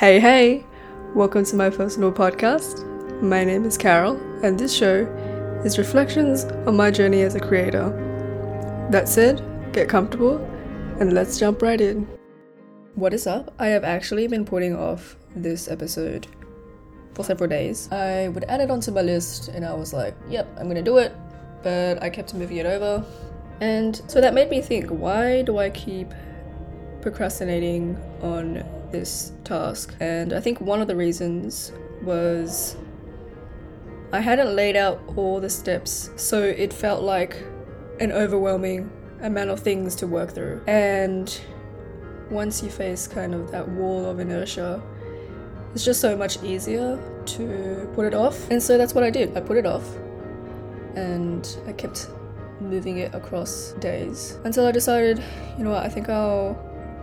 Hey, hey! Welcome to my personal podcast. My name is Carol, and this show is reflections on my journey as a creator. That said, get comfortable and let's jump right in. What is up? I have actually been putting off this episode for several days. I would add it onto my list and I was like, yep, I'm gonna do it, but I kept moving it over. And so that made me think why do I keep procrastinating on this task. And I think one of the reasons was I hadn't laid out all the steps, so it felt like an overwhelming amount of things to work through. And once you face kind of that wall of inertia, it's just so much easier to put it off. And so that's what I did. I put it off and I kept moving it across days until I decided, you know what, I think I'll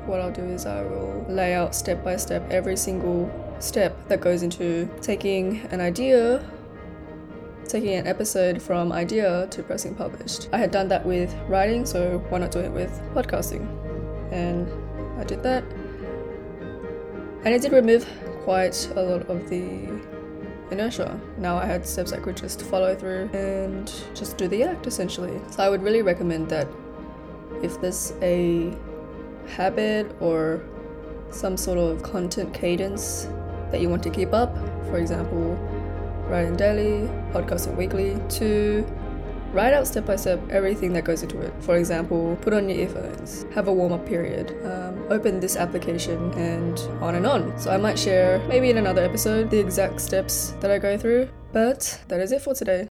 what I'll do is I will lay out step by step every single step that goes into taking an idea, taking an episode from idea to pressing published. I had done that with writing, so why not do it with podcasting? And I did that. And it did remove quite a lot of the inertia. Now I had steps I could just follow through and just do the act essentially. So I would really recommend that if there's a habit or some sort of content cadence that you want to keep up. For example, writing daily, podcasting weekly, to write out step by step everything that goes into it. For example, put on your earphones, have a warm up period, um, open this application, and on and on. So I might share maybe in another episode the exact steps that I go through. But that is it for today.